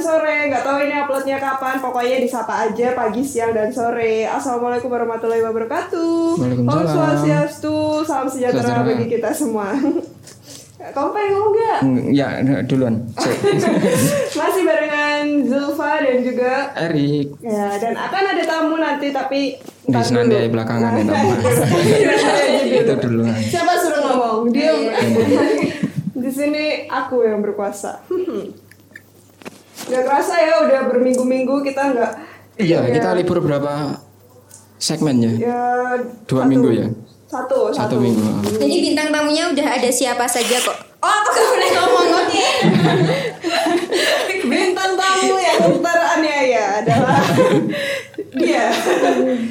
sore. Nggak tahu ini uploadnya kapan. Pokoknya disapa aja pagi, siang, dan sore. Assalamualaikum warahmatullahi wabarakatuh. Waalaikumsalam. Om Swastiastu, salam sejahtera bagi kita semua. Kamu pengen ngomong nggak? Mm, Ya, duluan. Masih barengan Zulfa dan juga Erik. ya dan akan ada tamu nanti tapi Di dulu. belakangan ya, Nah, tamu. aja Itu dulu. duluan. Siapa suruh ngomong? Dia. Di sini aku yang berkuasa. Gak kerasa ya udah berminggu-minggu kita nggak. Iya, ya, kita libur berapa segmennya? Ya Dua satu. minggu ya? Satu. Satu minggu. Jadi bintang tamunya udah ada siapa saja kok. Oh, aku gak boleh ngomong, oke. Bintang tamu yang teraniaya adalah dia.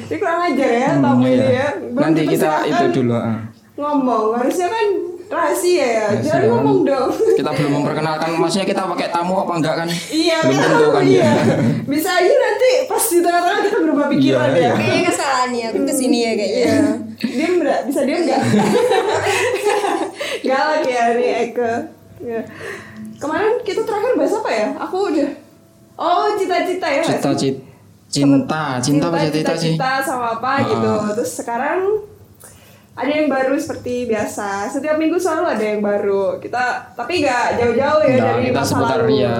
Ini kurang ajar ya tamu Hmm, ini ya. Nanti kita itu dulu. ah. Ngomong harusnya kan rahasia ya. Jangan Rahasia. ngomong dong. Kita belum memperkenalkan, maksudnya kita pakai tamu apa enggak kan? Iya, Belum kan? tentu kan iya. ya. Bisa aja nanti pas di tengah-tengah kita berubah pikiran Iya, ya. Kayaknya kesalahan ya, aku ke sini ya kayaknya. Iya. Diam enggak? Bisa diam enggak? Galak ya nih Eke. Ya. Kemarin kita terakhir bahas apa ya? Aku udah Oh, cita-cita ya. Cita-cita cinta, cinta apa cita-cita sih? Cita sama apa Ah. gitu. Terus sekarang ada yang baru seperti biasa. Setiap minggu selalu ada yang baru. Kita tapi nggak jauh-jauh ya Nah, dari kita masa seputar lalu. ya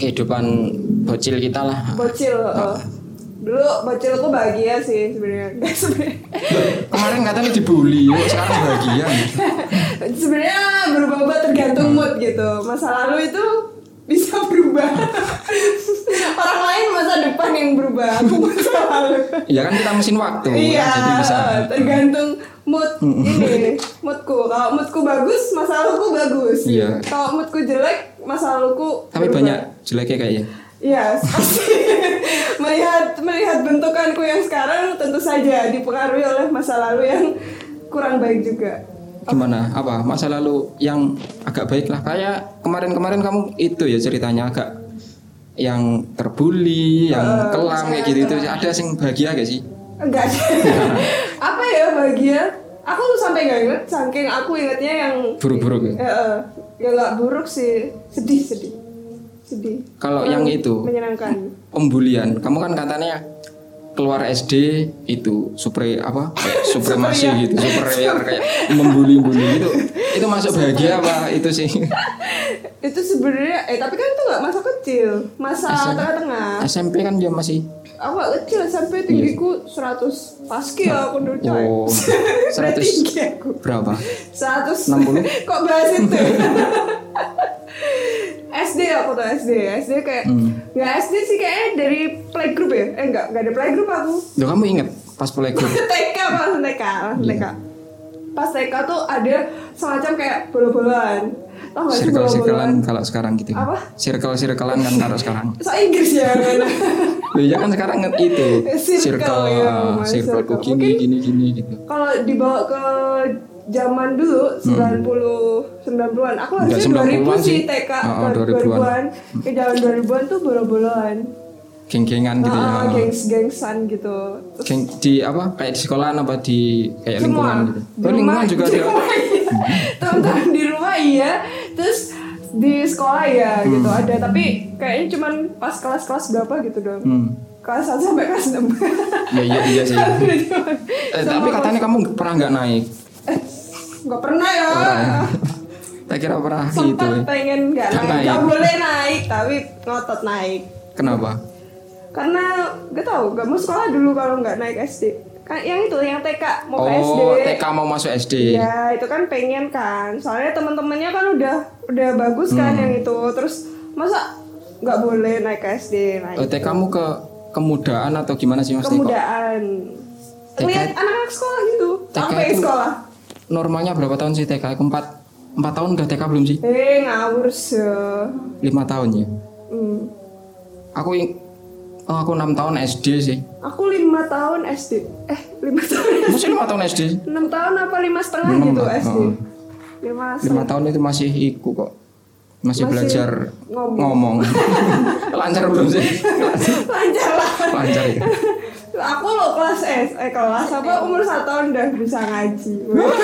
kehidupan bocil kita lah. Bocil. Ah. eh. Dulu bocil tuh bahagia sih sebenarnya. Kemarin katanya dibully, yuk sekarang bahagia. sebenarnya berubah-ubah tergantung mood gitu. Masa lalu itu bisa berubah. Orang lain masa depan yang berubah, aku masa lalu. Ya kan kita mesin waktu, iya, jadi bisa. tergantung mood ini, moodku. Kalau moodku bagus, masa laluku bagus. Iya. Kalau moodku jelek, masa laluku Tapi berubah. banyak jeleknya kayaknya. Iya, pasti. melihat melihat bentukanku yang sekarang tentu saja dipengaruhi oleh masa lalu yang kurang baik juga. Gimana? Apa masa lalu yang agak baik lah? Kayak kemarin-kemarin kamu itu ya ceritanya agak yang terbully, yang Eh, kelam kayak gitu itu ada sing bahagia gak sih? Enggak sih. Apa ya bahagia? Aku tuh sampai nggak inget, saking aku ingetnya yang Buruk-buruk ya? ya, eh, ya nggak buruk sih, sedih sedih, sedih. Kalau yang itu Menyenangkan. pembulian, kamu kan katanya keluar SD itu supre apa supremasi Superior. gitu superior kayak membuli-buli gitu itu masuk bahagia apa itu sih Itu sebenarnya, eh tapi kan itu nggak masa kecil, masa SM. tengah-tengah. SMP kan dia masih Aku nggak kecil sampai tinggiku 100 paski ya aku dulu coy. oh 100 Tinggi aku. berapa 100 60? Kok bahas itu? SD aku tuh SD SD kayak Hmm. nggak SD sih kayaknya dari playgroup ya? Eh enggak nggak ada playgroup aku. Loh kamu inget pas playgroup? TK pas TK pas Iya. TK pas TK tuh ada semacam kayak bola-bolaan. Sih circle circlean kalau sekarang gitu Apa? circle circlean kan kalau sekarang. So Inggris ya kan? Loh ya kan sekarang nge- itu. Circle, circle ya, ah, circle circle. Mungkin- gini gini gitu. kalau dibawa ke zaman dulu 90 90-an aku Enggak, harusnya 90-an 2000 sih sih. TK Oh, 2000-an 2000-an. ke zaman 2000-an tuh bola-bolaan geng-gengan gitu ya. Ah, gengs-gengsan gitu. Terus Geng, di apa? Kayak di sekolahan apa di kayak semua. lingkungan gitu? Di oh, lingkungan rumah- juga di ada. rumah iya. teman-teman di rumah iya. Terus di sekolah ya gitu. Ada tapi kayaknya cuman pas kelas-kelas berapa gitu dong hmm. kelas 1 sampai kelas 6 ya iya iya sih eh, tapi katanya kamu pernah nggak naik nggak pernah ya. Tak kira pernah gitu sempat pengen nggak naik. naik. nggak boleh naik tapi ngotot naik. Kenapa? Karena gak tau gak mau sekolah dulu kalau nggak naik SD kan yang itu yang TK mau ke SD oh TK mau masuk SD ya itu kan pengen kan. Soalnya teman-temannya kan udah udah bagus kan Hmm. yang itu. Terus masa nggak boleh naik ke SD naik oh, TK kamu ke kemudaan atau gimana sih mas kemudaan. Lihat anak-anak sekolah gitu. TK sampai sekolah normalnya berapa tahun sih TK? Empat empat tahun udah TK belum sih? Eh ngawur sih lima tahun ya? Hmm. aku ing- oh, aku enam tahun SD sih. Aku lima tahun SD eh lima tahun masih lima tahun SD enam tahun apa lima setengah gitu lah, SD oh. lima lima tahun itu masih iku kok. Masih, Masih belajar ngomong. ngomong, lancar belum sih? Lancar lah. Lancar ya aku lo kelas S eh kelas apa? Umur satu tahun udah bisa ngaji.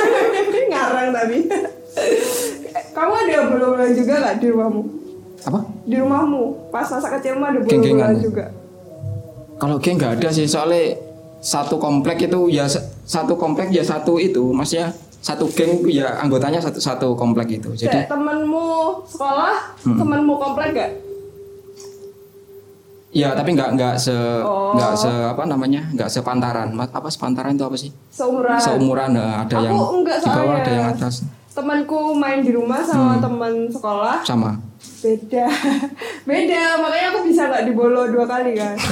Ngarang tadi kamu ada bola-bola juga nggak di rumahmu? Apa? Di rumahmu. Pas masa kecilmu ada Geng-gengan. bola juga. kalau geng nggak ada sih soalnya satu komplek itu ya satu komplek ya satu itu maksudnya satu geng itu ya anggotanya satu satu komplek itu. Jadi temenmu sekolah, temenmu komplek gak? Ya tapi nggak nggak se Oh. nggak se apa namanya nggak sepantaran. Apa sepantaran itu apa sih? Seumuran. seumuran nah, ada Aku yang enggak di bawah ada yang atas. Temanku main di rumah sama Hmm. teman sekolah. Sama. Beda. Beda makanya aku bisa nggak dibolo dua kali kan?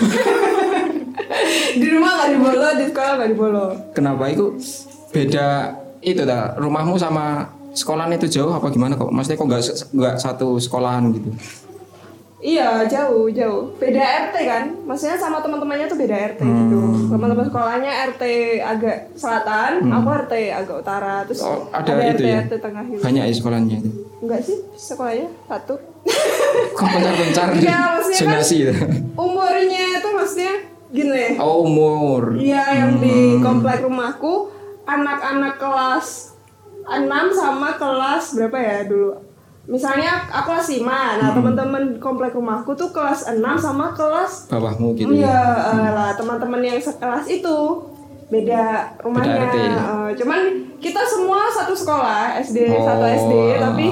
Di rumah nggak dibolo di sekolah nggak dibolo. Kenapa? Itu beda itu dah rumahmu sama sekolahan itu jauh apa gimana kok? Maksudnya kok nggak nggak satu sekolahan gitu iya jauh jauh. Beda RT kan? Maksudnya sama teman-temannya tuh beda RT gitu. Hmm. teman-teman sekolahnya RT agak selatan aku RT agak utara terus Oh, ada ada, itu RT ya? RT tengah gitu. Banyak ya sekolahnya itu? Enggak sih sekolahnya satu. Kok pencar-pencar Iya, maksudnya kan- ya? umurnya itu maksudnya gini. Oh umur. Iya yang Hmm. di komplek rumahku anak-anak kelas 6 sama kelas berapa ya dulu? Misalnya aku kelas 5. Nah, Hmm. teman-teman komplek rumahku tuh kelas 6 sama kelas bawahmu gitu Iya, ya eh, lah teman-teman yang sekelas itu beda rumahnya. RT. Eh, cuman kita semua satu sekolah SD Oh, satu SD tapi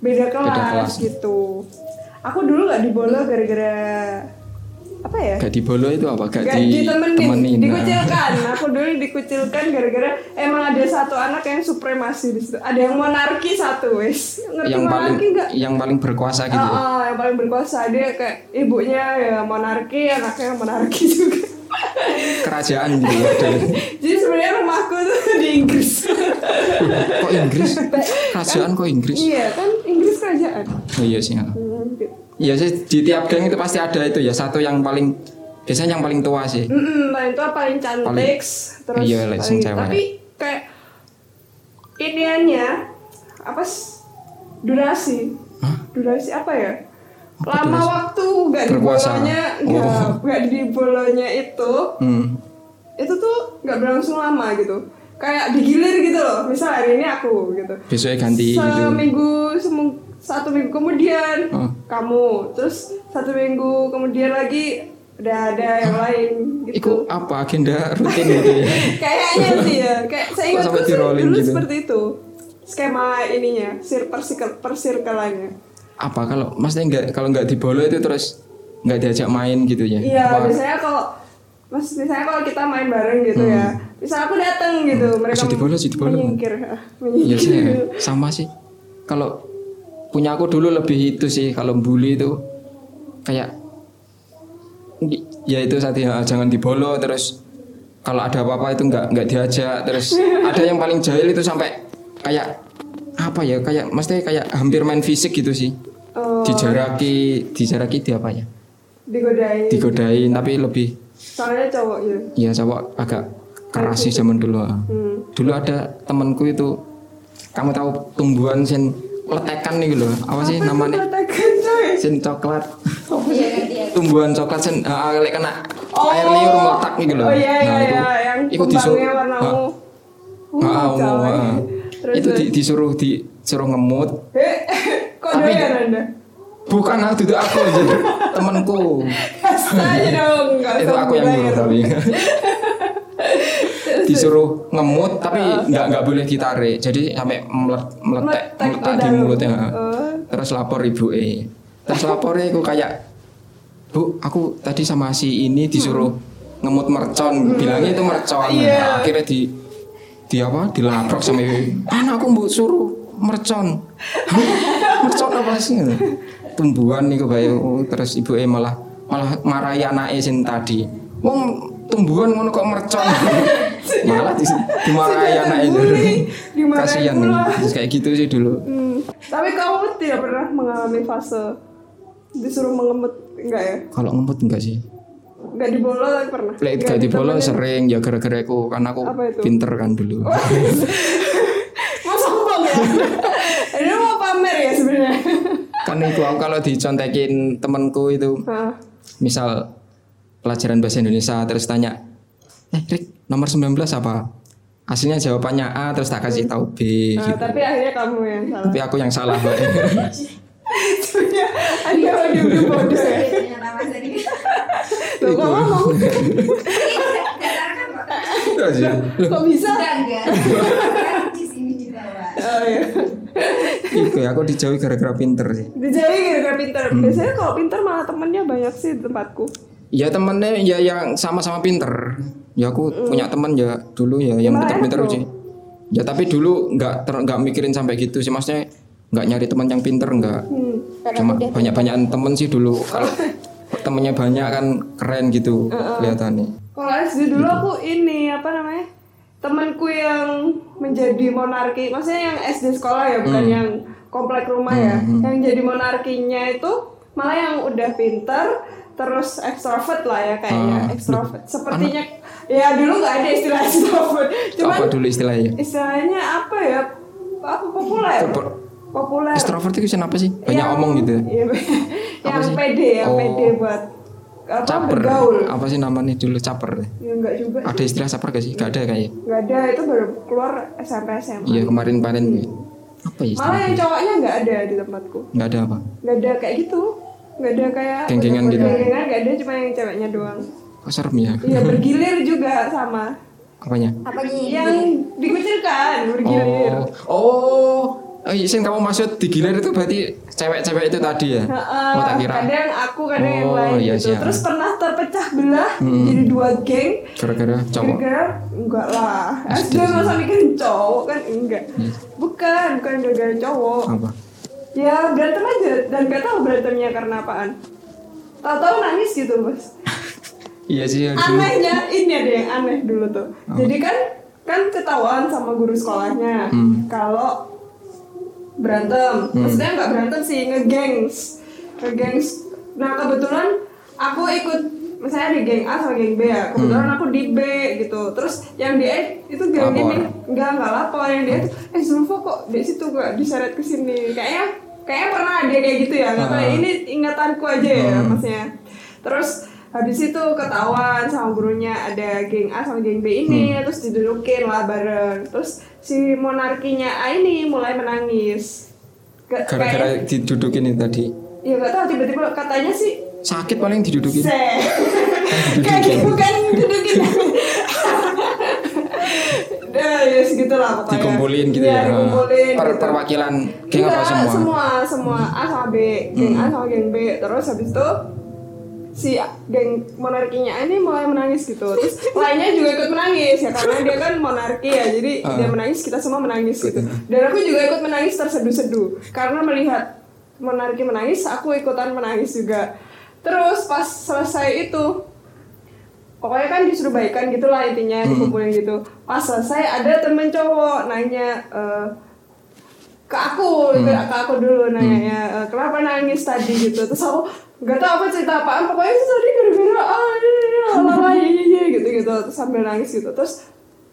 beda kelas, kelas. gitu. Aku dulu nggak dibolo gara-gara apa ya? gak dibolo itu apa gak, Gak di ditemenin, temenin nah. dikucilkan. Aku dulu dikucilkan gara-gara emang ada satu anak yang supremasi di situ. Ada yang monarki satu, wes. Ngerti yang paling nggak? yang paling berkuasa gitu Ah, ah, yang paling berkuasa dia kayak ibunya ya monarki, anaknya monarki juga. kerajaan gitu ya Jadi sebenarnya rumahku tuh di Inggris. kok Inggris kerajaan kok Inggris iya kan Inggris kerajaan. oh iya sih. Hmm, Iya sih di tiap geng itu pasti ada itu ya satu yang paling biasanya yang paling tua sih Mm-mm, paling tua paling cantik Paling- terus iya, paling- cewek. tapi kayak iniannya apa durasi Hah? durasi apa ya Apa lama durasi? waktu nggak di bolonya nggak Oh. nggak di bolonya itu hmm. itu tuh nggak berlangsung lama gitu kayak digilir gitu loh misal hari ini aku gitu besoknya ganti gitu seminggu seming- satu minggu kemudian. Oh. kamu terus satu minggu kemudian lagi udah ada yang lain gitu. Iku apa agenda rutin gitu ya? Kayaknya sih ya kayak saya ingat dulu gitu? seperti itu. Skema ininya sir persirkel persirkelannya apa kalau maksudnya nggak kalau nggak dibolo itu terus nggak diajak main gitu ya? Iya Apa- biasanya kalau mas biasanya kalau kita main bareng gitu ya misal aku datang gitu. Mereka Masih dibolo, dibolo. menyingkir. Iya menyingkir. sama sih. Kalau punya aku dulu lebih itu sih, kalau bully itu. Kayak ya itu saat ya, jangan dibolo terus kalau ada apa-apa itu nggak nggak diajak terus ada yang paling jahil itu sampai kayak apa ya kayak mesti kayak hampir main fisik gitu sih. Oh, dijaraki dijaraki di apa ya? Digodain. Digodain tapi lebih soalnya cowok ya. Ya cowok agak keras sih zaman dulu hmm. dulu ada temanku itu kamu tahu tumbuhan sen letekan nih loh apa sih namanya? coy? Sen coklat. Iya ngerti ya. tumbuhan coklat sen uh, lek kena Oh. air liur meletak nih loh oh iya iya nah itu iya yang itu disuruh warna Ah, ungu. Uh, ah, ungu, coy. ah. Terus, itu di- disuruh disuruh ngemut. Eh, kok Tapi- doyan anda? bukan aku itu aku jadi temanku. Kasih aja dong, itu aku yang nyuruh tapi disuruh ngemut tapi nggak nggak boleh ditarik. Jadi sampai melet, meletek meletak di mulutnya. Terus lapor ibu e terus lapornya aku kayak bu aku tadi sama si ini disuruh ngemut mercon. Bilangnya itu mercon. Hmm. Iya. Nah, akhirnya di di apa? Dilaprak sama ibu. Anakku mbok suruh mercon. "Hah? mercon apa sih? Tumbuhan nih bayu terus ibu e malah malah marahi anaknya sin tadi. Wong tumbuhan ngono kok mercon malah di, dimarahi anaknya terbully, dimarahi kasihan terus kayak gitu sih dulu Hmm. Tapi kamu tidak pernah mengalami fase disuruh mengemut enggak ya? kalau ngemut enggak sih Enggak dibolo pernah. Lek Nggak gak dibolo sering ya gara-gara aku kan aku pinter kan dulu. Mau sombong ya? Ini mau pamer ya sebenarnya. kan itu aku kalau dicontekin temanku itu misal pelajaran bahasa Indonesia terus tanya, "Eh, Rik, nomor 19 apa?" Aslinya jawabannya A terus tak kasih tahu B Nah, gitu. tapi akhirnya kamu yang salah. Tapi aku yang salah. Mbak. Sebenarnya ada udah bodoh ya. Loh kok ngomong? Enggak tarekam kok. Bisa? Enggak, enggak. Kan Di sini di bawah. Oh iya. Iku ya aku dijauhi gara-gara pinter sih. Dijadi gara-gara pinter. Biasanya kalau pinter malah temennya banyak sih di tempatku. Ya temennya ya yang sama-sama pinter. Ya aku punya teman ya dulu ya yang pinter-pinter sih. Ya tapi dulu nggak nggak mikirin sampai gitu sih maksudnya nggak nyari teman yang pinter nggak. Hmm. Cuma banyak-banyakan temen sih dulu. Kalau temennya banyak kan keren gitu kelihatannya. Kalau SD dulu aku ini apa namanya? Temanku yang menjadi monarki, maksudnya yang SD sekolah ya, bukan yang komplek rumah ya. Yang jadi monarkinya itu malah yang udah pinter, terus ekstrovert lah ya kayaknya, Ah, ekstrovert. Sepertinya ya dulu nggak ada istilah ekstrovert, cuman Apa dulu istilahnya? istilahnya apa ya? Apa populer? Apa- Populer. Extrovert itu kenapa sih? Banyak Yang- omong gitu. Iya, yang sih? pede, yang Oh. pede buat apa Caper. bergaul. Apa sih namanya dulu caper? Ya enggak juga. Ada istilah caper gak sih? Gak ada kayaknya. Nggak ada, itu baru keluar SMP SMA. Iya kemarin-kemarin gitu. Apa ya Malah yang cowoknya nggak ada di tempatku. Nggak ada apa? Nggak ada kayak gitu. Nggak ada kayak Geng-gengan gitu? Geng-gengan nggak ada, cuma yang ceweknya doang. Kok serem ya? Iya bergilir juga sama. Apanya? Apa gini? Yang dikucilkan bergilir. Oh, oh, oh iya, Sin, kamu maksud digilir itu berarti cewek-cewek itu tadi ya? Heeh, Oh, tak kira. kadang aku kadang yang Oh, lain iya, gitu. siap. Terus pernah terpecah belah jadi dua geng. Gara-gara cowok. Gara-gara enggak lah. SD SD masa mikirin cowok kan enggak. Bukan, bukan gara-gara cowok. Apa? Ya berantem aja dan gak tahu berantemnya karena apaan. Tahu-tahu nangis gitu mas. Iya sih ya. Anehnya ini ada yang aneh dulu tuh. Jadi kan kan ketahuan sama guru sekolahnya Hmm. kalau berantem. Maksudnya nggak berantem sih ngegengs, ngegengs. Nah kebetulan aku ikut misalnya di geng A sama geng B ya kebetulan aku di B gitu. Terus yang di A itu geng ini enggak enggak lapor. Yang dia tuh eh Zulfa kok di situ gak diseret ke sini? Kayaknya kayaknya pernah ada kayak gitu ya. Nggak tahu Ah. ini ingatanku aja ya Hmm. maksudnya. Terus habis itu ketahuan sama gurunya ada geng A sama geng B ini Hmm. terus didudukin lah bareng. Terus si monarkinya A ini mulai menangis. Ga- Gara-gara didudukin itu tadi. ya nggak tahu tiba-tiba katanya sih Sakit paling didudukin. Se. Kayak gitu kan dudukin. Ya segitulah pokoknya. Dikumpulin gitu Iya, ya. dikumpulin. Per- gitu. perwakilan geng apa Enggak, semua? Hmm. semua, semua A sama B, geng A sama geng B. Terus habis itu si geng monarkinya ini mulai menangis gitu. Terus lainnya juga ikut menangis ya karena dia kan monarki ya. Jadi Ah. dia menangis, kita semua menangis gitu. Dan aku juga ikut menangis terseduh-seduh karena melihat monarki menangis, aku ikutan menangis juga. Terus pas selesai itu pokoknya kan disuruh baikan gitulah intinya dikumpulin gitu. Pas selesai ada temen cowok nanya eh, ke aku ke, ke aku dulu nanya "Eh, kenapa nangis tadi gitu. Terus aku nggak tahu apa cerita apaan pokoknya itu tadi gara-gara ah lalala gitu gitu terus sambil nangis gitu. Terus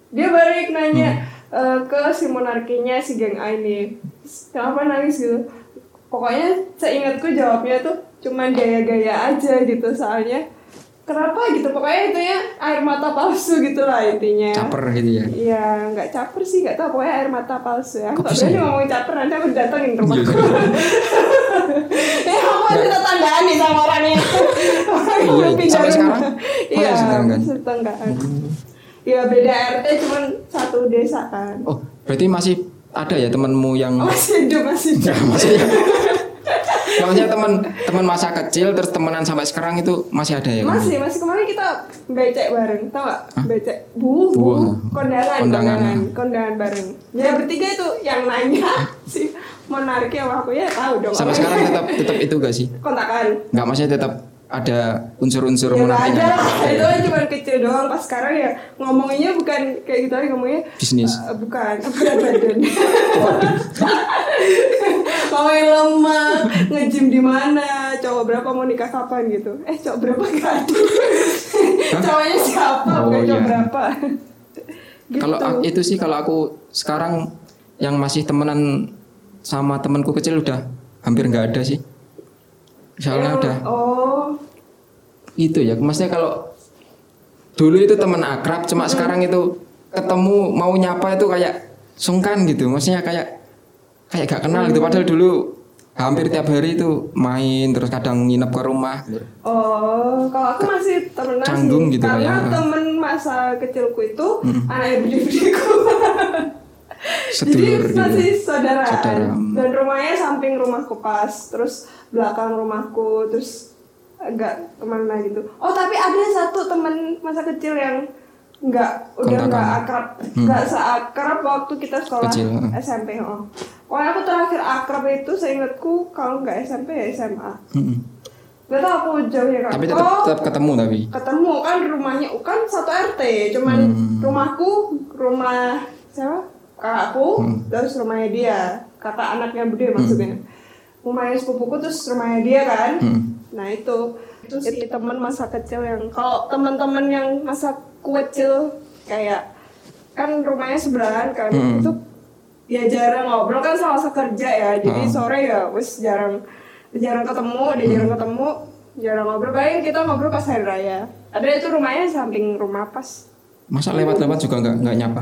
dia balik nanya eh, ke si monarkinya si geng A ini "Terus kenapa nangis? gitu pokoknya seingatku jawabnya tuh cuman gaya-gaya aja gitu soalnya kenapa gitu pokoknya itu ya air mata palsu gitu lah intinya Caper gitu ya. Iya, nggak caper sih, nggak tahu pokoknya air mata palsu ya. Aku bisa berani ya? ngomongin caper nanti aku datengin Iya, rumahku. Eh, aku ada tetanggaan nih sama orangnya. Orang yang Iya, sampai sekarang? Iya, ya. Iya, beda RT cuman satu desa kan. Oh, berarti masih ada ya temanmu yang Oh, masih hidup, masih hidup. Ya, maksudnya Ya, maksudnya teman teman masa kecil terus temenan sampai sekarang itu masih ada ya? Masih, masih kemarin kita becek bareng, tau gak? Becek, bu, bu, kondangan, Kondangan. kondangan, kondangan bareng. Ya bertiga itu yang nanya si monarki sama aku ya tahu dong. Sampai sekarang tetap tetap itu gak sih? kontakan. Nggak maksudnya tetap ada unsur-unsur Ya monarkinya. ada itu kan cuma kecil doang. Pas sekarang ya ngomonginnya bukan kayak gitu lagi ngomongnya Bisnis. eh, bukan berat badan. Ngomongin lemak, ngejim di mana, cowok berapa mau nikah kapan gitu. Eh cowok berapa kan? Cowoknya siapa, Oh, bukan cowok iya. berapa. Gitu. Kalau itu sih kalau aku sekarang yang masih temenan sama temanku kecil udah hampir nggak ada sih. Soalnya Yang- ada Oh, itu ya. Maksudnya kalau dulu itu teman akrab, cuma sekarang itu ketemu mau nyapa itu kayak sungkan gitu. Maksudnya kayak kayak gak kenal gitu. Padahal dulu hampir tiap hari itu main terus kadang nginep ke rumah Oh, kalau aku masih temenan Canggung sih, gitu karena kayak. temen masa kecilku itu anak bude-budeku. sedulur Jadi gitu masih saudaraan. Saudara. Dan rumahnya samping rumahku pas, terus belakang rumahku, terus agak ke mana gitu. Oh tapi ada satu teman masa kecil yang nggak udah nggak akrab, nggak seakrab waktu kita sekolah Kecil, heeh. SMP. Oh. Pokoknya aku terakhir akrab itu seingatku kalau nggak SMP ya SMA. Mm-mm. Gak tau aku jauhnya kan. tapi tetap oh, tetap ketemu tapi ketemu kan rumahnya kan satu RT cuman Hmm. rumahku rumah siapa kakakku Hmm. terus rumahnya dia kakak anaknya bude maksudnya rumahnya sepupuku terus rumahnya dia kan Hmm. Nah itu. Itu sih teman masa kecil yang kalau teman-teman yang masa kecil kayak kan rumahnya sebelahan kan Hmm. itu ya jarang ngobrol. Kan sama kerja ya jadi Hmm. sore ya wes jarang jarang ketemu dia Hmm. jarang ketemu jarang ngobrol. Paling kita ngobrol pas hari raya. Ada itu rumahnya samping rumah pas. Masa lewat-lewat juga nggak nggak nyapa?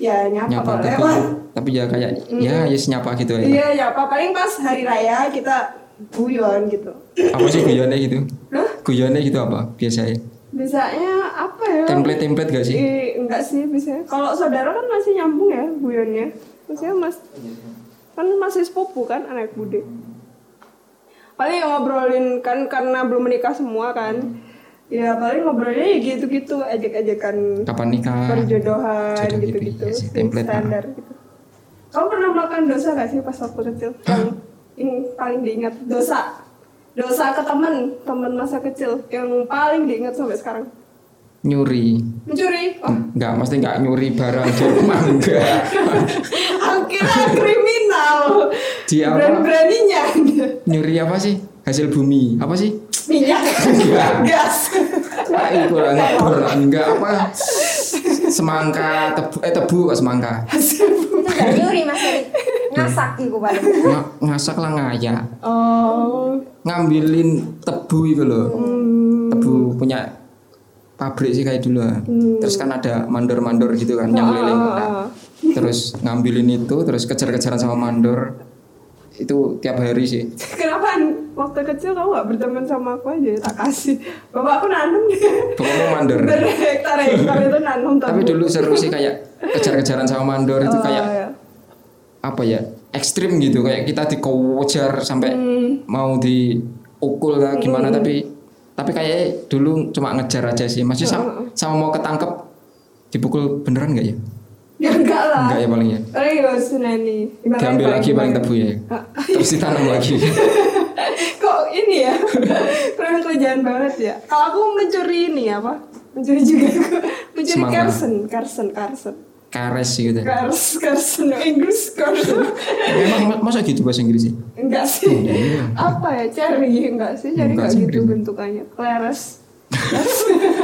Ya nyapa, nyapa tapi lewat. tapi ya kayak ya yes nyapa gitu ya. Iya nyapa. Paling pas hari raya kita guyon gitu. Apa sih guyonnya gitu? Hah? guyonnya gitu apa biasanya? Biasanya apa ya? Template template gak sih? Eh, enggak sih biasanya. Kalau saudara kan masih nyambung ya guyonnya. Maksudnya mas kan masih sepupu kan anak bude. Paling yang ngobrolin kan karena belum menikah semua kan. Ya paling ngobrolnya ya gitu-gitu ejek-ejekan kapan nikah? perjodohan Jodoh gitu, gitu-gitu iya Sih, template, standar gitu. Kamu pernah melakukan dosa gak sih pas waktu kecil? Yang yang paling diingat dosa. Dosa ke temen temen masa kecil. Yang paling diingat sampai sekarang. Nyuri. Mencuri? Oh nggak mesti nggak nyuri barang di rumah enggak akhirnya kriminal. Di apa? berani-beraninya nyuri apa sih? Hasil bumi. Apa sih? Minyak. Enggak. gas. Ah itu lah enggak enggak apa? Semangka tebu eh tebu kok semangka? Itu gak nyuri Mas. Ngasak iku paling. Nga- ngasak lah ngaya oh. Ngambilin tebu itu loh hmm. tebu punya pabrik sih kayak dulu. Ah. terus kan ada mandor-mandor gitu kan yang keliling. ah. terus ngambilin itu terus kejar-kejaran sama mandor. Itu tiap hari sih. Kenapa? Waktu kecil kamu gak berteman sama aku aja? Tak kasih. Bapak aku nanam. Pokoknya mandor. Berhektar-hektar itu nanam tapi dulu seru sih kayak kejar-kejaran sama mandor. Itu Oh, kayak ya. Apa ya ekstrim gitu. Kayak kita dikejar sampai Hmm. mau diukul lah gimana tapi tapi kayak dulu cuma ngejar aja sih. Masih sama, sama mau ketangkep dipukul beneran nggak ya? Ya enggak lah. Enggak ya paling ya? Paling usah nani diambil lagi paling tebu ya? Ah. terus ditanam lagi. Kok ini ya? Kurang kerjaan banget ya. Kalau aku mencuri ini apa? Mencuri juga aku. Mencuri Semangka. Carson Carson Carson kares gitu. Cars Carson Inggris Carson memang masa gitu bahasa Inggris sih? Enggak sih. Apa ya Cherry Enggak sih Cherry Enggak enggak gitu bentukannya. Clares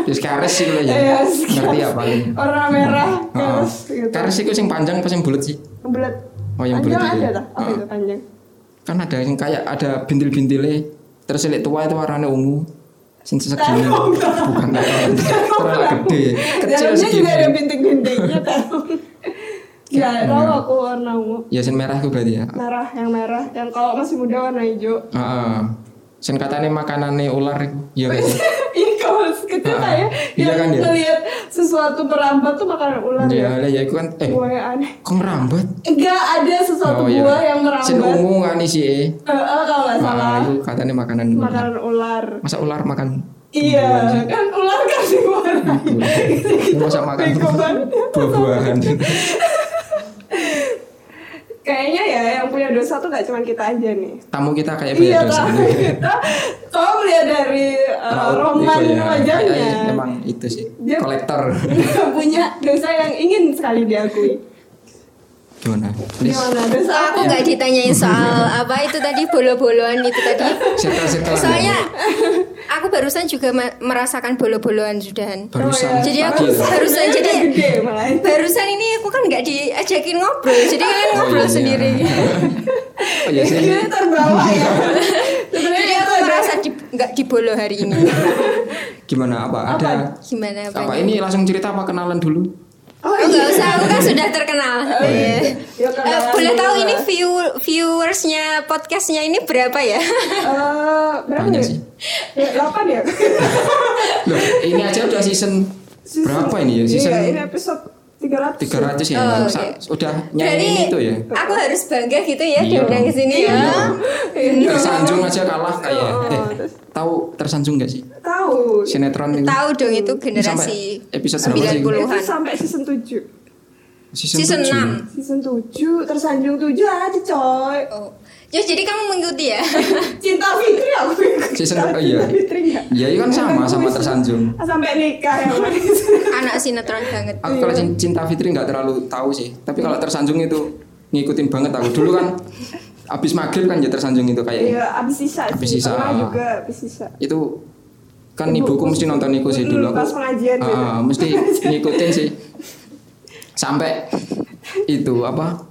terus kares sih gitu ya Iya, ngerti paling Warna merah. Cares gitu. Kares itu yang panjang apa yang bulat sih? Bulat. Oh, yang Panjang bulat ada ya? tak Apa itu panjang? Kan ada yang kayak ada bintil-bintilnya terus yang tua itu warnanya ungu sing segini Terong. bukan terlalu gede. Kecil Dalamnya juga ada segini. bintik-bintiknya tahu. Ya tahu aku warna ungu. Ya sen merah itu berarti ya? Merah yang merah. Yang kalau masih muda warna hijau. Heeh. sen katanya makanannya ular ya guys Kalau kecil Ah, saya iya Yang kan ya? ngeliat sesuatu merambat tuh makanan ular ya ya? lah ya itu kan eh Buah yang aneh. kok merambat? Enggak ada sesuatu iya. buah yang merambat. Sen ungu kan isi eh. Eh, eh, kalau nggak salah. Ah, itu katanya makanan ular. Makanan ular. Masa ular makan Iya kan ular kasih warna masa makan Bego banget. buah-buahan Kayaknya ya yang punya dosa tuh gak cuma kita aja nih. Tamu kita kayak Iya banyak dosa. kan kita. Kalau melihat dari uh, roman ya. wajahnya Kayaknya emang itu sih Dia- kolektor. punya dosa yang ingin sekali diakui gimana please Gimana dosa Aku nggak ditanyain soal apa itu tadi bolo-boloan itu tadi. circle Soalnya aku barusan juga merasakan bolo-boloan sudahan. barusan Jadi aku loh. barusan jadi gede barusan ini aku kan nggak diajakin ngobrol, jadi kalian ngobrol iya. sendiri. oh iya sih terbawa ya Sebenarnya jadi aku merasa di, nggak dibolo hari ini. gimana apa ada Gimana apa apa? ini langsung cerita apa kenalan dulu Oh Oh nggak usah, aku kan sudah terkenal. iya. Ya, Eh, kenalan boleh tahu ini view viewersnya podcastnya ini berapa ya? Eh, berapa Banyak ya? sih. Ya, 8 ya? Loh, ini aja udah season, berapa ini ya? Season Iya, ini episode 300. 300 ya. Oh, Sa- oke. Udah nyanyiin itu ya. aku harus bangga gitu ya Iya. diundang ke sini ya. Iya. Tersanjung aja kalah kayak. Oh, Eh, tahu tersanjung gak sih? Tahu. Sinetron itu. Tahu dong itu Sampai generasi episode berapa sih? 90-an. Itu sampai season 7. Season tujuh. 6. Season 7, tersanjung 7 aja coy. Oh. Ya jadi kamu mengikuti ya? Cinta Fitri aku ikut. Season Cinta oh iya. Fitri enggak? Iya, itu kan sama sama tersanjung. Sampai nikah ya. Anak sinetron banget. Aku kalau Cin- Cinta Fitri nggak terlalu tahu sih. Tapi kalau tersanjung itu ngikutin banget aku. Dulu kan abis maghrib kan ya tersanjung itu kayak Iya, abis sisa Abis sih. sisa. Juga abis sisa. itu kan ibuku mesti nonton iku sih dulu aku. Pas pengajian gitu. Ah, mesti ngikutin sih. Sampai itu apa?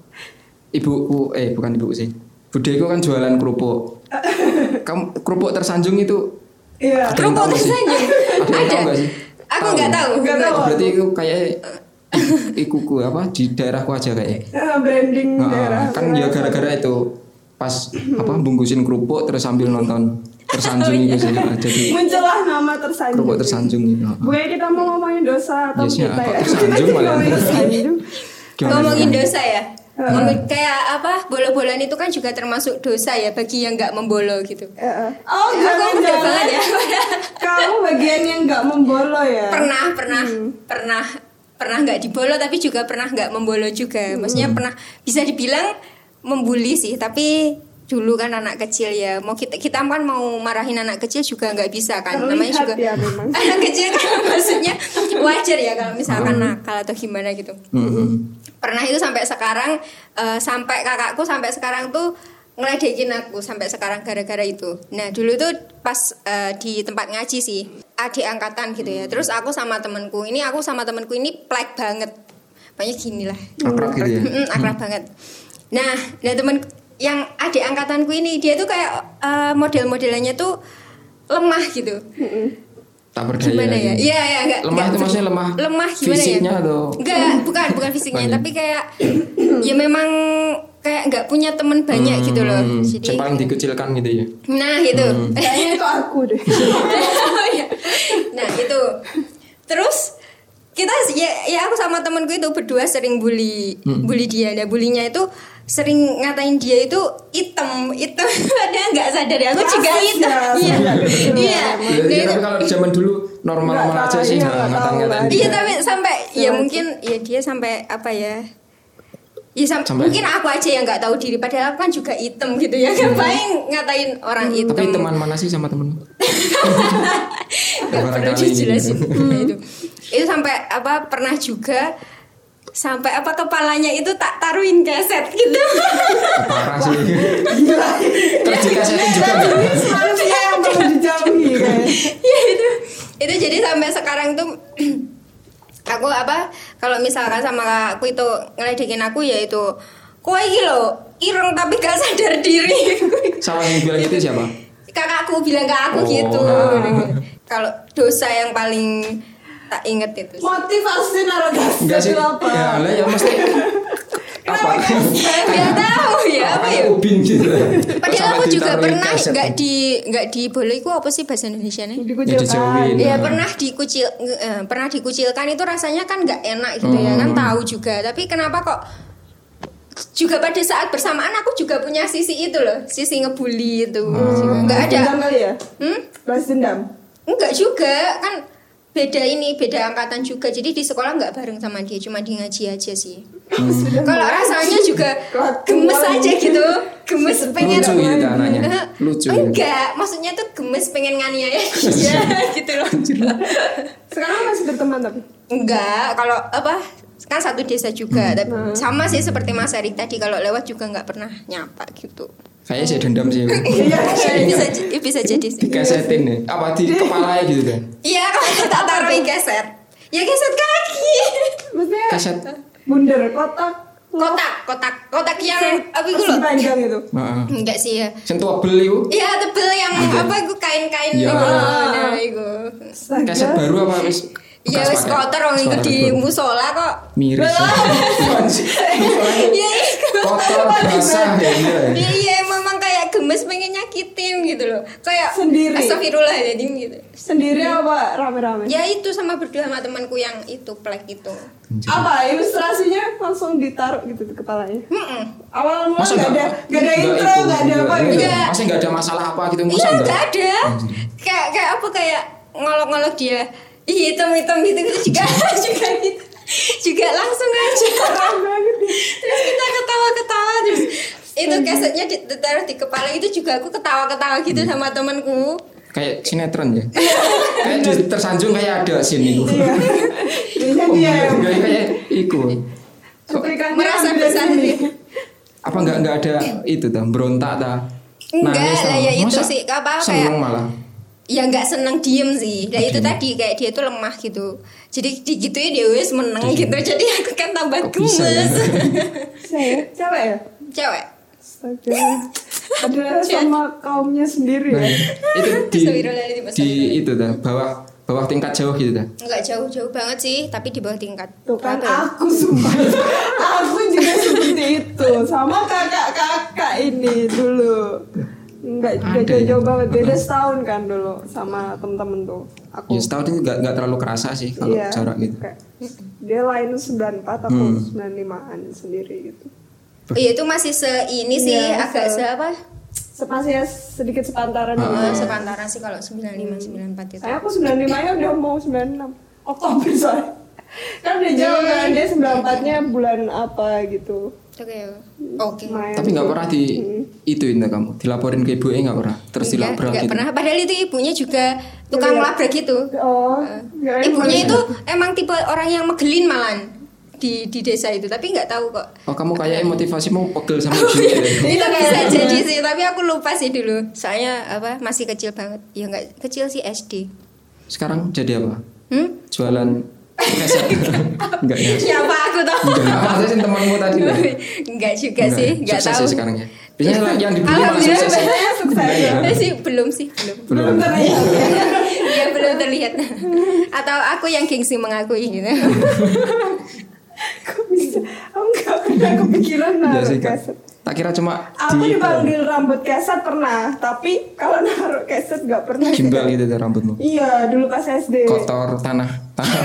Ibuku eh bukan ibuku sih. Budeku kan jualan kerupuk. Kamu kerupuk tersanjung itu Iya. Ada yang Kerupuk tersanjung. Ada tahu nggak sih? Aku nggak tahu. Nggak tahu. Berarti itu kayak ikuku apa di daerahku aja kayak. Eh, branding Nah, daerah. kan ya gara-gara itu pas apa bungkusin kerupuk terus sambil nonton tersanjung itu sih. Nah, jadi Muncullah nama tersanjung. kerupuk tersanjung itu. Gue kita mau ngomongin dosa atau Yes, ya, kita kok ya? tersanjung malah. ngomongin tersanjung. Dosa ya. Ngomong- kayak apa bola-bolaan itu kan juga termasuk dosa ya bagi yang nggak membolo gitu. Eh, eh. Oh, Aku jangan muda jangan. banget ya. Kamu bagian yang nggak membolo ya? pernah pernah pernah pernah nggak dibolo tapi juga pernah nggak membolo juga. Maksudnya pernah bisa dibilang membuli sih tapi dulu kan anak kecil ya mau kita kita kan mau marahin anak kecil juga nggak bisa kan namanya Terlihat juga ya memang. anak kecil kan maksudnya wajar ya kalau misalkan nakal atau gimana gitu Mm-mm. pernah itu sampai sekarang eh, sampai kakakku sampai sekarang tuh ngeledekin aku sampai sekarang gara-gara itu. Nah dulu tuh pas eh, di tempat ngaji sih adik angkatan gitu ya. Terus aku sama temenku ini aku sama temenku ini plek banget. Banyak gini lah. Akrab gitu ya. Mm, akrab banget. Nah, nah temen yang adik angkatanku ini dia tuh kayak eh, model-modelannya tuh lemah gitu. Tak berdaya. Gimana ya? Iya ya enggak. Lemah itu maksudnya lemah Lemah gimana fisiknya ya? atau Enggak, bukan bukan fisiknya, Banyak. tapi kayak ya memang kayak nggak punya teman banyak gitu loh. Hmm, Jadi yang paling dikucilkan gitu ya. nah itu. Kayaknya itu aku deh. Iya. nah, itu. Terus kita ya, ya aku sama temanku itu berdua sering bully bully dia. Nah, bulinya itu sering ngatain dia itu hitam, hitam. Ada nggak sadar ya? Aku juga Rasis hitam. ya, Iya. sebenarnya. Iya. Ya, Nah, ya, itu- tapi kalau di zaman dulu normal-normal Nggak aja sih iya, ngatain-ngatain. lah. Iya tapi sampai ya Sengaja. mungkin ya dia sampai apa ya? Ya sam- Sampai- mungkin aku aja yang nggak tahu diri padahal aku kan juga hitam gitu ya. Ngapain ngatain orang hitam? Tapi teman mana sih sama temen? Nggak perlu dijelasin. gitu. Nah, itu. Itu sampai apa pernah juga sampai apa kepalanya itu tak taruhin keset gitu. Parah sih. Terus dikasetin juga? Manusia yang perlu dijauhi ya itu itu jadi sampai sekarang tuh aku apa kalau misalkan sama aku itu ngeledekin aku ya itu kowe iki lho ireng tapi gak sadar diri Sama yang bilang itu siapa? kakakku bilang ke aku Oh. gitu kalau dosa yang paling tak inget itu sih. Motivasi naruh gas Enggak sih. apa? Ya, lah ya mesti apa? Gak tahu ya apa ya Ubin gitu. Padahal aku juga pernah nggak di nggak di boleh itu apa sih bahasa Indonesia? Ya, Dikucilkan. Ya Nah. pernah dikucil eh, pernah dikucilkan itu rasanya kan nggak enak gitu ya kan Hmm. tahu juga tapi kenapa kok juga pada saat bersamaan aku juga punya sisi itu loh sisi ngebully itu juga. nggak ada Dendam kali ya? hmm? Balas dendam. nggak juga kan beda ini beda angkatan juga. Jadi di sekolah nggak bareng sama dia cuma di ngaji aja sih. Sudah kalau rasanya juga gemes aja gitu. Gemes pengen Lucu gitu anaknya. Lucu. enggak maksudnya tuh gemes pengen nganiaya dia gitu loh. Sekarang masih berteman tapi. enggak kalau apa kan satu desa juga Hmm. tapi sama sih seperti Mas Erik tadi kalau lewat juga nggak pernah nyapa gitu Kayaknya saya dendam sih. Iya. bisa j- bisa jadi sih Dikesetin nih. Apa di kepala gitu kan? iya kalau tak taruhin geser ya geser kaki Maksudnya bundar kotak. kotak kotak kotak yang apa itu loh panjang itu. Heeh. enggak sih ya Sentuh bel itu. Iya tebel yang apa itu kain-kain Iya. itu. Nah, itu. Kaset baru apa wis? Ya wis kotor wong iku di musola kok. Miris. Iya iya. Kotor basah ya. iya. Iya iya memang kayak gemes pengen nyakitin gitu loh. Kayak Sendiri. Astagfirullahaladzim gitu. Sendiri apa rame-rame? Ya itu sama berdua sama temanku yang itu plek itu. Apa ilustrasinya langsung ditaruh gitu di kepalanya? Mm-mm. Awal mula Masa nggak ada nggak ada intro itu, nggak ada apa iya. gitu. Iya. Masa nggak ada masalah apa gitu Iya masa nggak ada. Kayak kayak apa kayak ngolok-ngolok dia. Ih, hitam-hitam gitu gitu juga juga gitu. Juga langsung aja. Terus kita ketawa-ketawa terus itu kasetnya ditaruh di kepala itu juga aku ketawa-ketawa gitu Hmm. sama temanku. Kayak sinetron ya. kayak di- tersanjung kayak ada itu. Iya. Kayaknya Oh, dia iya, kayak kayak iku. Merasa besar sini. Apa nggak nggak ada itu dah berontak dah. Enggak, lah ya itu sih, apa, seneng kayak- malah. Ya nggak seneng diem sih. Nah itu tadi kayak dia tuh lemah gitu. Jadi digituin dia wes meneng gitu. Jadi aku kan tambah ya? gemes. Saya cewek ya? Cewek. Ada sama kaumnya sendiri Nah, ya. itu di di itu dah bawah bawah tingkat jauh gitu dah. Enggak jauh-jauh banget sih, tapi di bawah tingkat. Tuh kan Apa ya? aku sumpah Aku juga seperti itu Sama kakak-kakak ini dulu Enggak Ada enggak jauh-jauh ya? banget Beda setahun kan dulu Sama temen-temen tuh Aku Ya setahun itu nggak nggak terlalu kerasa sih kalau Iya, jarak gitu. kayak, Dia lain 94 Aku Hmm. 95an sendiri gitu Iya itu masih se ini sih Iya, agak se- se apa? Sepasnya sedikit sepantaran. Eh, gitu. sepantaran sih kalau 95 94 itu. Saya aku 95 nya udah mau 96 Oktober soalnya Kan udah jauh kan Dia 94 nya bulan apa gitu Oke. Oke. Lumayan. Tapi nggak pernah di itu indah kamu dilaporin ke ibu nggak pernah terus Enggak, dilabrak enggak gitu. pernah. Padahal itu ibunya juga tukang Iya. labrak gitu. Oh, kirain Ibunya bulan- itu emang tipe orang yang megelin malan di di desa itu, tapi nggak tahu kok. Oh kamu kayak motivasi mau pegel sama ibu ya. itu bisa jadi sih, tapi aku lupa sih dulu. Soalnya apa masih kecil banget. Ya nggak kecil sih SD. Sekarang jadi apa? Hmm? Jualan? Enggak ya? Siapa aku tahu? Enggak. Maksudnya sih temanmu tadi loh. Enggak juga sih, enggak sukses tahu. ya sekarang ya. Biasanya lah yang dibeli malah sukses. ya. sukses Enggak ya? Sih belum sih, belum. Belum. terlihat ya belum terlihat. Atau aku yang gengsi mengakui gitu. Kok bisa? Aku nggak pernah kepikiran Iya naruh kak. keset. Tak kira cuma Aku di dipanggil rambut keset pernah, tapi kalau naruh keset nggak pernah. gimbal gitu deh rambutmu. Iya, dulu pas SD. Kotor tanah tanah.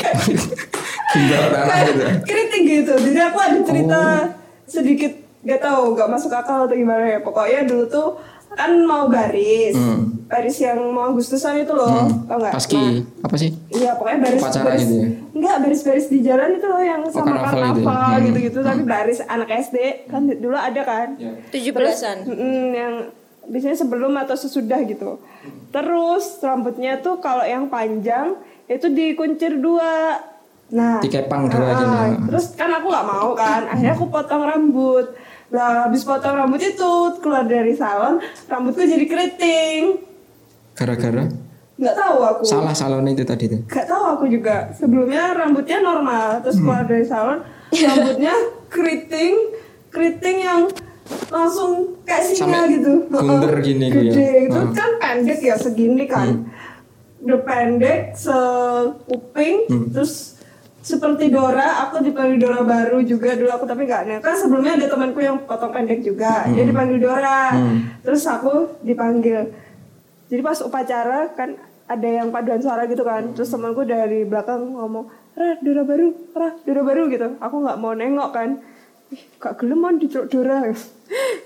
gimbal tanah gitu. kritik gitu. Jadi aku ada cerita Oh. sedikit gak tahu, gak masuk akal atau gimana ya. Pokoknya dulu tuh kan mau baris, Hmm. baris yang mau Agustusan itu loh, Hmm. tau nggak? Paski Nah, apa sih? Iya pokoknya baris Upacara baris gitu ya? enggak baris-baris di jalan itu loh yang sama karnaval karnaval, gitu ya? Hmm. gitu-gitu tapi baris anak SD kan dulu ada kan Tujuh belasan. Mm, yang biasanya sebelum atau sesudah gitu terus rambutnya tuh kalau yang panjang itu dikuncir dua nah Dikepang dua ah, gitu. terus kan aku nggak mau kan akhirnya aku potong rambut Nah, habis potong rambut itu keluar dari salon, rambutku jadi keriting. Gara-gara Nggak tahu aku. salah salon itu tadi tuh. Gak tahu aku juga. Sebelumnya rambutnya normal, terus Hmm. keluar dari salon rambutnya keriting, keriting yang langsung kayak singa Sampai gitu. bunder Heeh. gini gitu ya. Gede. Itu Heeh. kan pendek ya segini kan. Hmm. Udah pendek sekuping, Hmm. terus seperti Dora, aku dipanggil Dora baru juga dulu aku tapi gak kan sebelumnya ada temanku yang potong pendek juga, dia dipanggil Dora, Hmm. terus aku dipanggil. Jadi pas upacara kan ada yang paduan suara gitu kan terus temanku dari belakang ngomong Rah Dora baru Rah Dora baru gitu. Aku nggak mau nengok kan. Ih gak geleman diceluk Dora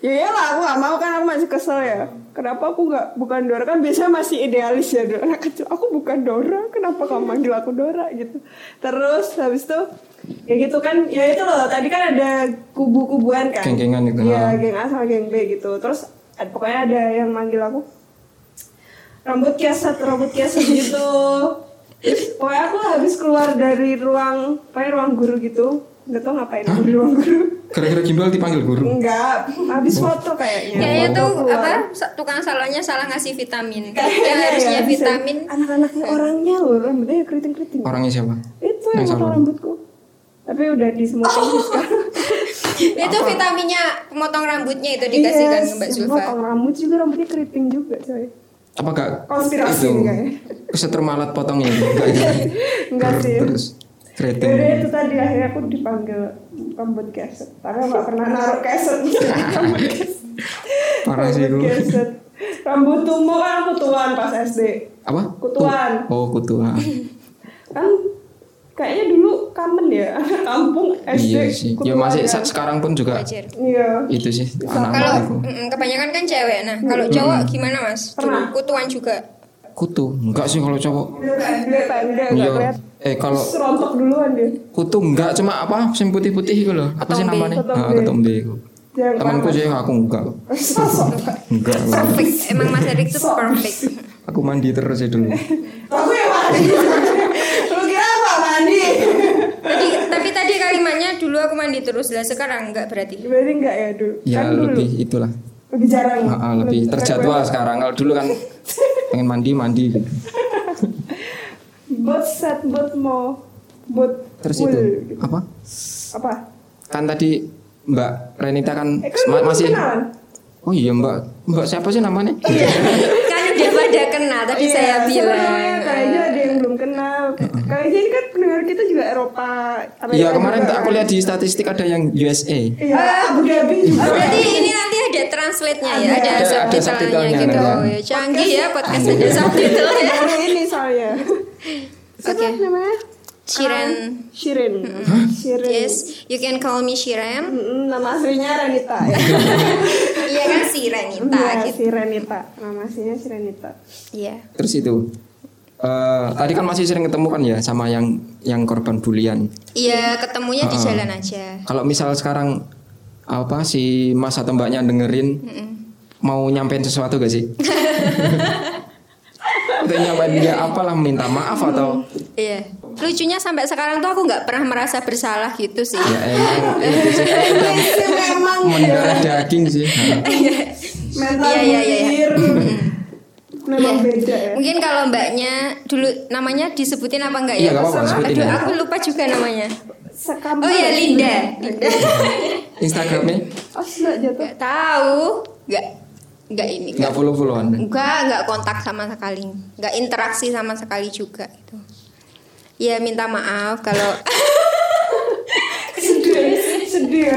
ya iyalah aku gak mau kan aku masih kesel ya. Kenapa aku nggak bukan Dora? Kan biasanya masih idealis ya Dora. Anak kecil aku bukan Dora kenapa kamu manggil aku Dora? Gitu. Terus habis itu ya gitu kan. Ya itu loh tadi kan ada kubu-kubuan kan. Geng-gengan gitu, iya ha. geng A sama geng B gitu. Terus pokoknya ada yang manggil aku rambut kiasan rambut kiasan gitu. Pokoknya aku habis keluar dari ruang kayak ruang guru gitu nggak tahu ngapain aku di ruang guru Gara-gara gimbal dipanggil guru. enggak habis foto kayaknya Kayaknya tuh keluar. apa tukang salonnya salah ngasih vitamin. Kayaknya Yang harusnya ya, vitamin. anak-anaknya orangnya loh rambutnya keriting-keriting Orangnya siapa? itu Yang yang potong rambutku tapi udah disemutin sih sekarang Itu vitaminnya pemotong rambutnya itu dikasihkan Yes, ke Mbak Zulfa. potong rambut juga rambutnya keriting juga coy apa gak Konspirasi itu nih kayaknya. kesetrum alat potongnya enggak ya? Enggak sih. terus keriting Yaudah itu tadi akhirnya aku dipanggil rambut keset. Tapi aku gak pernah naruh keset. parah sih Rambut gue keset. Rambut tumbuh kan aku tuan pas SD. apa Kutuan. oh kutuan Kan kayaknya dulu kamen ya anak kampung SD. iya sih ya kutuan masih sa- sekarang pun juga. Iya. itu sih anak-anak Kalau itu mm, kebanyakan kan cewek. Nah, kalau cowok gimana Mas? Dulu Pernah. kutuan juga. kutu enggak sih kalau cowok Dia pendek, pendek, iya gak kelihatan. Eh kalau Serontok duluan dia. kutu enggak cuma apa sing putih-putih itu loh apa sih namanya Ketombe. ah ketombe itu temanku sih aku enggak enggak Perfect. Emang Mas Erik tuh perfect. aku mandi terus sih dulu Aku yang mandi. Lu kira apa mandi? Tadi tapi tadi kalimatnya dulu aku mandi terus lah sekarang enggak berarti. Berarti enggak ya dulu? ya kan dulu. lebih itulah Lebih jarang. Ah, ah, lebih terjadwal sekarang kalau dulu kan pengen mandi mandi gitu Bot set, bot mau, bot terus itu gitu. apa Apa? kan tadi Mbak Renita kan, Eh kan ma- masih kenalan. oh iya Mbak Mbak siapa sih namanya kan udah pada kena tadi Iya, saya bilang. Kayaknya ada yang belum kenal. Kayaknya ini kan pendengar kita juga Eropa. Iya kemarin juga, aku lihat di statistik ada yang USA Iya, Abu Dhabi juga. Oh, berarti ini nanti ada translate-nya ya, Ada. ada, subtitlenya gitu. Oh, ya, canggih ya podcast ada subtitlenya. Baru ini soalnya. Siapa Oke. namanya? Shiren. Shirin. Shirin. Yes, you can call me Shiren. Mm-mm, nama aslinya Renita ya. Iya kan si Renita Iya, gitu. si Renita. Nama aslinya si Renita. Iya. terus itu eh, tadi kan masih sering ketemu kan ya sama yang yang korban bulian Iya, ketemunya di Ah. jalan aja. kalau misal sekarang apa si Mas atau Mbaknya dengerin mau nyampein sesuatu gak sih Atau nyampein dia apalah minta maaf atau Iya. Lucunya sampai sekarang tuh aku nggak pernah merasa bersalah gitu sih. ya emang itu sih kayak udah Memang mendarah daging sih mental Iya, iya, iya, iya. Memang beda ya. Mungkin kalau mbaknya dulu namanya disebutin apa enggak Iya, ya? nggak apa-apa, Aduh, aku lupa juga namanya. Sekampung. Oh ya Linda. Linda. Instagramnya Oh, sudah jatuh. Gak tahu. Gak nggak ini. nggak follow followan Enggak, nggak kontak sama sekali. Nggak interaksi sama sekali juga gitu. Ya minta maaf kalau Sedih. Sedih.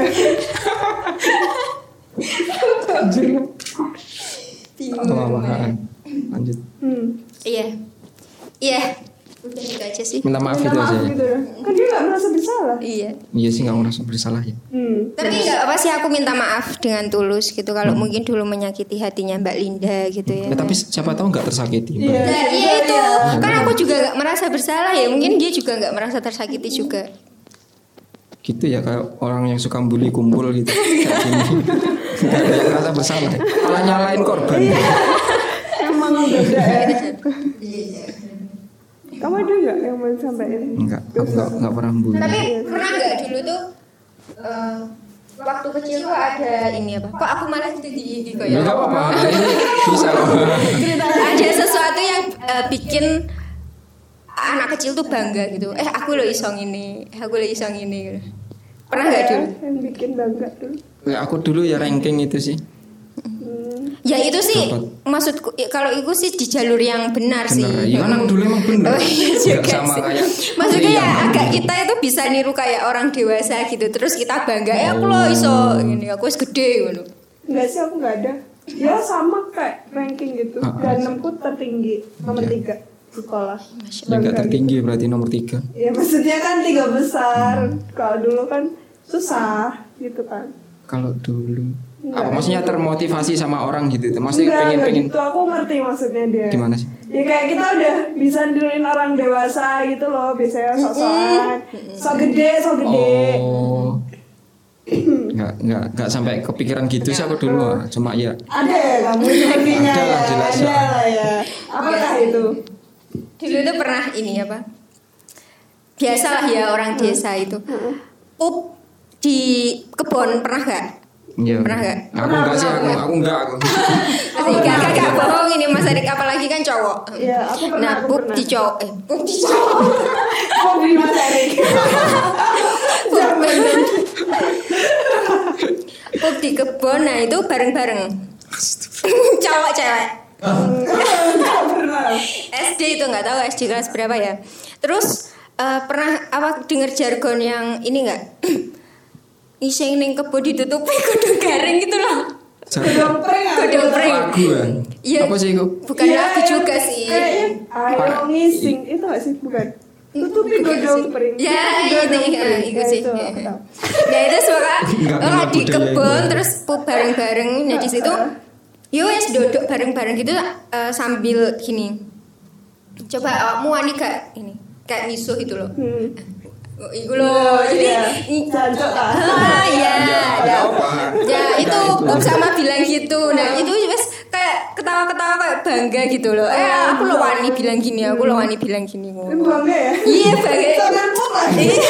Kemahalan. lanjut Hmm. iya. Iya. Udah itu aja sih. minta maaf Minta itu aja maaf ya gitu ya. Kan dia gak merasa bersalah. Iya. iya sih nggak merasa bersalah ya. Tapi nggak apa sih aku minta maaf dengan tulus gitu kalau mungkin dulu menyakiti hatinya Mbak Linda gitu ya. ya tapi siapa tahu nggak tersakiti Mbak. Iya. Nah, iya itu. kan aku juga nggak merasa bersalah ya. Mungkin dia juga nggak merasa tersakiti juga. gitu ya kayak orang yang suka bully kumpul gitu. Kayak gini. Ada yang merasa bersalah. Malah nyalain korban. Emang beda ya. Kamu ada nggak yang mau sampaikan? enggak aku nggak nggak pernah bully. Tapi pernah nggak dulu tuh eh, waktu kecil tuh ada ini apa? Kok aku malah jadi gigi kok ya ya? nggak apa-apa ini bisa kok Ada sesuatu yang eh, bikin anak kecil tuh bangga gitu. Eh aku lo isong ini, eh, aku lo isong ini. Gitu. Pernah nggak ya dulu? Yang bikin bangga dulu. Ya, aku dulu ya ranking itu sih. Ya itu sih Dapat. maksudku i- kalau itu sih di jalur yang benar, sih. bener ya aku dulu emang bener Oh iya juga sama sih. kayak Maksudnya ya agak kita itu bisa niru kayak orang dewasa gitu. Terus kita bangga, eh aku lo iso ini, aku wis gede gitu. Enggak sih aku nggak ada. Ya sama kayak ranking gitu. Ah, ah. Dan enamku tertinggi nomor Iya. tiga di sekolah. ya nggak tertinggi berarti nomor tiga Ya maksudnya kan tiga besar. Kalau dulu kan susah gitu kan. kalau dulu Enggak. apa maksudnya termotivasi sama orang gitu itu maksudnya Enggak, pengen enggak pengen gitu. Aku ngerti maksudnya dia. gimana sih Ya kayak kita udah bisa niruin orang dewasa gitu loh. Biasanya sok-sokan. Sok gede, sok gede. oh nggak nggak nggak sampai kepikiran gitu sih aku dulu ah. cuma ya Ada ya kamu sepertinya Ada ya. lah, jelas Ada lah. ya. Apakah itu? Dulu tuh pernah ini apa? Biasalah ya orang desa itu. Up di kebun pernah gak? Iya. Pernah nggak? Aku enggak sih, aku aku enggak aku. Gak, gak, gak bohong ini Mas Erik apalagi kan cowok. Iya, aku pernah, Nah, aku pup pernah. di cowok, eh, pup di cowok. Kok di Mas Erik? Pup di kebun, nah itu bareng-bareng. cowok cewek. Enggak. SD itu nggak tahu SD kelas berapa ya. Terus eh, pernah apa dengar jargon yang ini nggak? Iseng ning kebo ditutupi kudu garing gitu loh. Gedong pring apa? Gedong pring. Lagu kan? Iya. Apa sih itu? Bukan Iya, lagu juga sih. Kayaknya ayo ngising itu gak sih? Bukan. Tutupi godong pring. Ya, Tutupi itu, godong Ya, sih. itu tahu. Nah itu suka Nggak orang di kebun terus pup bareng-bareng. Nah di situ, yo wes duduk bareng-bareng gitu eh, sambil gini. Coba awakmu wani gak ini kayak misuh itu loh. Hmm. Oh, Iku loh, jadi iya. Jancok ah. Ah, ya, Ya, itu. Bob sama bilang gitu. Nah, itu wes kayak ketawa-ketawa kayak bangga gitu loh. Eh, aku lo wani bilang gini, aku lo wani bilang gini. Ini bangga ya? Iya, bangga. Iya.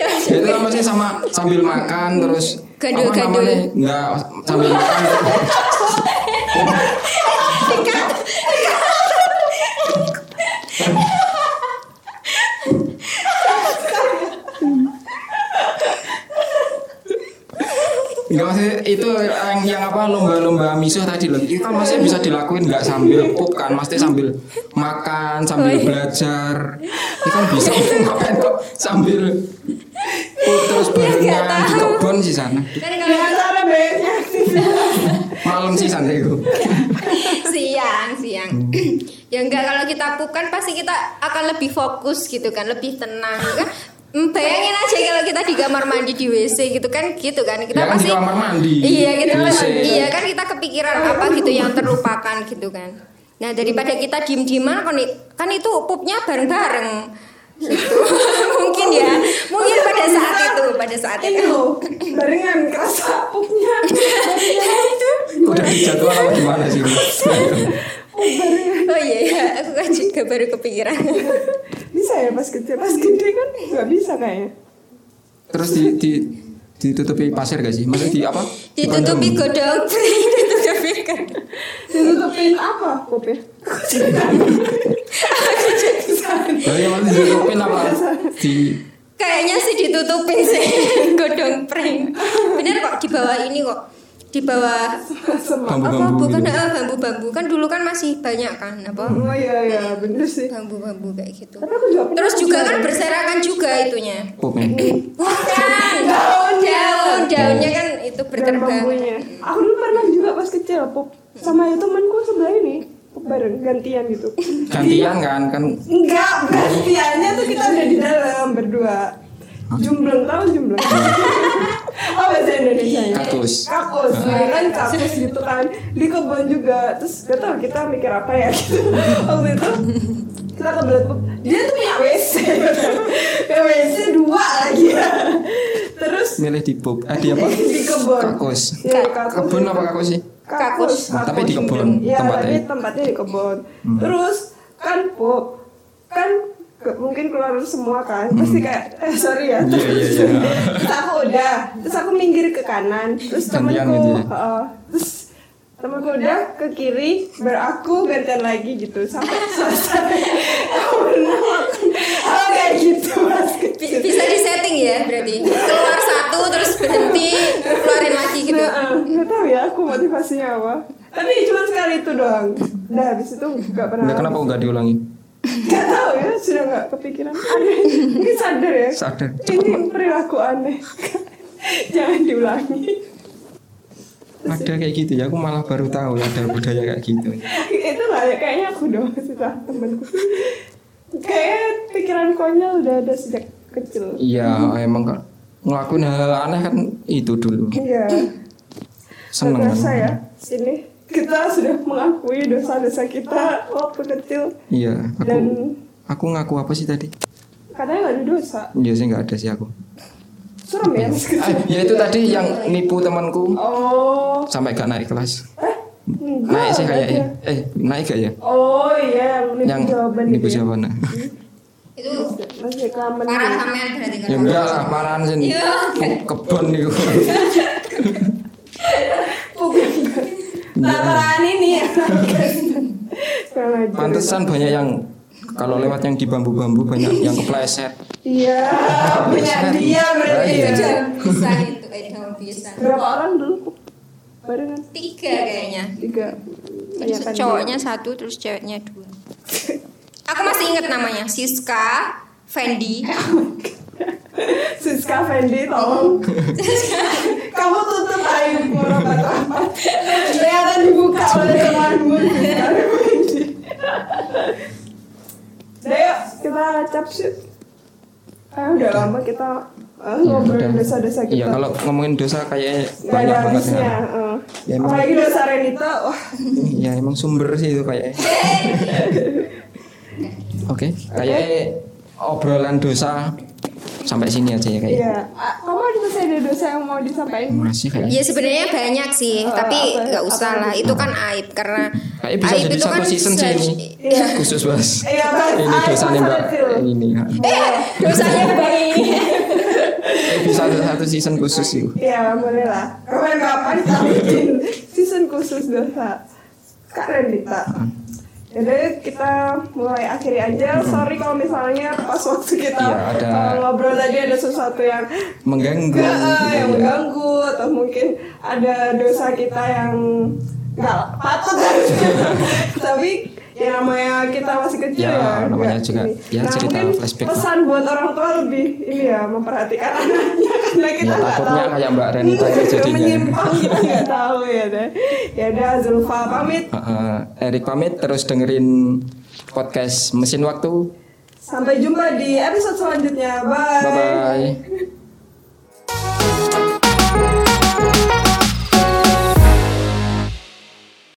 Ya, itu kan masih sama sambil makan terus namanya? Enggak sambil makan. Enggak maksudnya itu yang, yang apa lomba-lomba misuh tadi loh. Itu kan masih bisa dilakuin nggak sambil pup kan, mesti sambil makan, sambil Oh, iya. belajar. Itu kan bisa ngapain kok sambil pup terus barengan Iya, nggak di kebun sih sana. Kan Malam sih sana itu. siang, siang. ya enggak kalau kita pup kan pasti kita akan lebih fokus gitu kan, lebih tenang kan. Bayangin aja kalau kita di kamar mandi di WC gitu kan gitu kan. Kita Ya kan di pasti kamar mandi, iya kita di WC. iya kan kita kepikiran apa gitu yang terlupakan gitu kan. Nah daripada kita diem dieman kan, i- kan itu pupnya bareng bareng gitu. Mungkin ya. Mungkin pada saat itu pada saat itu. Barengan kerasa pupnya. Udah dijadwal apa gimana sih? oh iya ya aku kan juga baru kepikiran bisa ya pas kecil pas gede kan nggak bisa kayaknya Terus di, di ditutupi pasir gak sih? Maksudnya di apa? ditutupi godong ditutupi kan ditutupin apa Oh iya maksudnya ditutupin apa? Di Kayaknya sih ditutupin sih godong pring. Bener kok di bawah ini kok. Di bawah bambu-bambu bukan gitu. eh, bambu-bambu. Kan dulu kan masih banyak kan apa? Oh iya iya bener sih. bambu-bambu kayak gitu. tapi aku juga pernah Terus juga kan berserakan juga itunya. pupnya. Bukan. Daun. daun daunnya kan itu dan berterbang. bambunya. Aku dulu pernah juga pas kecil pup. Sama ya temanku sebelah ini. Bareng gantian gitu. Gantian kan kan. Enggak gantiannya tuh kita udah di dalam berdua. Jumbleng tahu jumbleng oh bahasa Indonesia nya Kakus. kakus ya kan kakus gitu kan di kebun juga terus gak tau kita mikir apa ya gitu waktu itu kita kebelet pup dia tuh punya WC punya WC dua lagi ya terus milih di pup. Eh di apa? di kebun Kakus. ya, kakus Kebun apa kakus sih? kakus, Nah, tapi di kakus kebun. Iya, tempatnya. tapi tempatnya di kebun. Terus kan pop kan ke- mungkin keluar semua kan pasti kayak eh sorry ya Hmm. Iya, iya, iya. terus aku udah terus aku minggir ke kanan terus temanku heeh. terus temanku udah ke kiri beraku gantian lagi gitu sampai selesai aku pernah lakukan hal kayak gitu mas Bi- Bisa disetting ya berarti. Keluar satu terus berhenti, keluarin lagi gitu. Nah, nggak tahu ya aku motivasinya apa tapi cuma sekali itu doang udah habis itu nggak pernah Nah, kenapa nggak diulangi? Gak tahu ya, sudah gak kepikiran. Aneh, mungkin sadar ya. Sadar. Ini perilaku aneh. Jangan diulangi. Ada kayak gitu ya, aku malah baru tahu ya ada budaya kayak gitu. Itu lah ya, kayaknya aku doang sih temenku Kayaknya pikiran konyol udah ada sejak kecil. Iya, emang kan ngelakuin hal aneh kan itu dulu. Iya. Seneng. Terasa ya, sini kita sudah mengakui dosa-dosa kita waktu kecil Iya, aku Dan aku ngaku apa sih tadi? katanya gak ada dosa Iya sih nggak ada sih aku. Serem ya mas kecil Ah, ya itu tadi yang nipu temanku Oh sampai gak naik kelas. Eh, enggak Naik sih kayaknya. Eh, naik gak ya? Oh iya, yang nipu Yang jawaban nipu gitu ya. jawaban. nah. Itu Masih parah sampean berarti kan. Ya enggak lah, parahan sih. Iya. Kebon nih. Tataran ini ya. Kurang ajar. Pantesan banyak yang kalau lewat yang di bambu-bambu banyak yang kepleset. Iya, punya dia berarti Iya. ya. Pisang itu eh daun pisang. Berapa orang dulu? Barengan Tiga kayaknya. tiga. Iya kan, cowoknya satu terus ceweknya dua. Aku masih ingat namanya Siska, Fendi. Siska Fendi tolong kamu tutup aib murah apa kelihatan dibuka oleh temanmu Siska Fendi yuk kita cap shoot ah udah lama kita ngobrolin udah. dosa-dosa kita. Iya, kalau ngomongin dosa kayak Nggak banyak banget ya. eh. Ya, emang- apalagi dosa Renita wah. Ya emang sumber sih itu kayak. Oke, kayak obrolan dosa sampai sini aja ya kayak. iya kamu ada masih ada dosa yang mau disampaikan Masih kayak. Ya sebenarnya banyak sih, Eh, tapi apa- nggak usah apa lah. itu? Itu kan aib karena Kayak bisa aib jadi itu satu kan season sih ini. Iya. Khusus bahas. Iya, Ini dosa nih masa mbak. Ini. ya. eh dosanya bayi ini. Bisa satu season khusus sih. Iya boleh lah. Kapan-kapan kita bikin season khusus dosa. Kak Renita. Jadi kita mulai akhiri aja. Sorry kalau misalnya pas waktu kita Iya, ada- ngobrol tadi ada sesuatu yang Mengganggu. enggak eh, yang Iya. mengganggu atau mungkin ada dosa kita yang nggak patut. Tapi ya namanya kita masih kecil Ya, ya. namanya juga, ini. ya, nah, cerita flashback. Pesan buat orang tua lebih ini ya memperhatikan anaknya karena kita Ya, takutnya tahu. kayak Mbak Renita itu jadinya. menyimpang kita nggak tahu ya deh. Ya udah Zulfa pamit. Uh, Erik pamit terus dengerin podcast mesin waktu. Sampai jumpa di episode selanjutnya. Bye. Bye bye.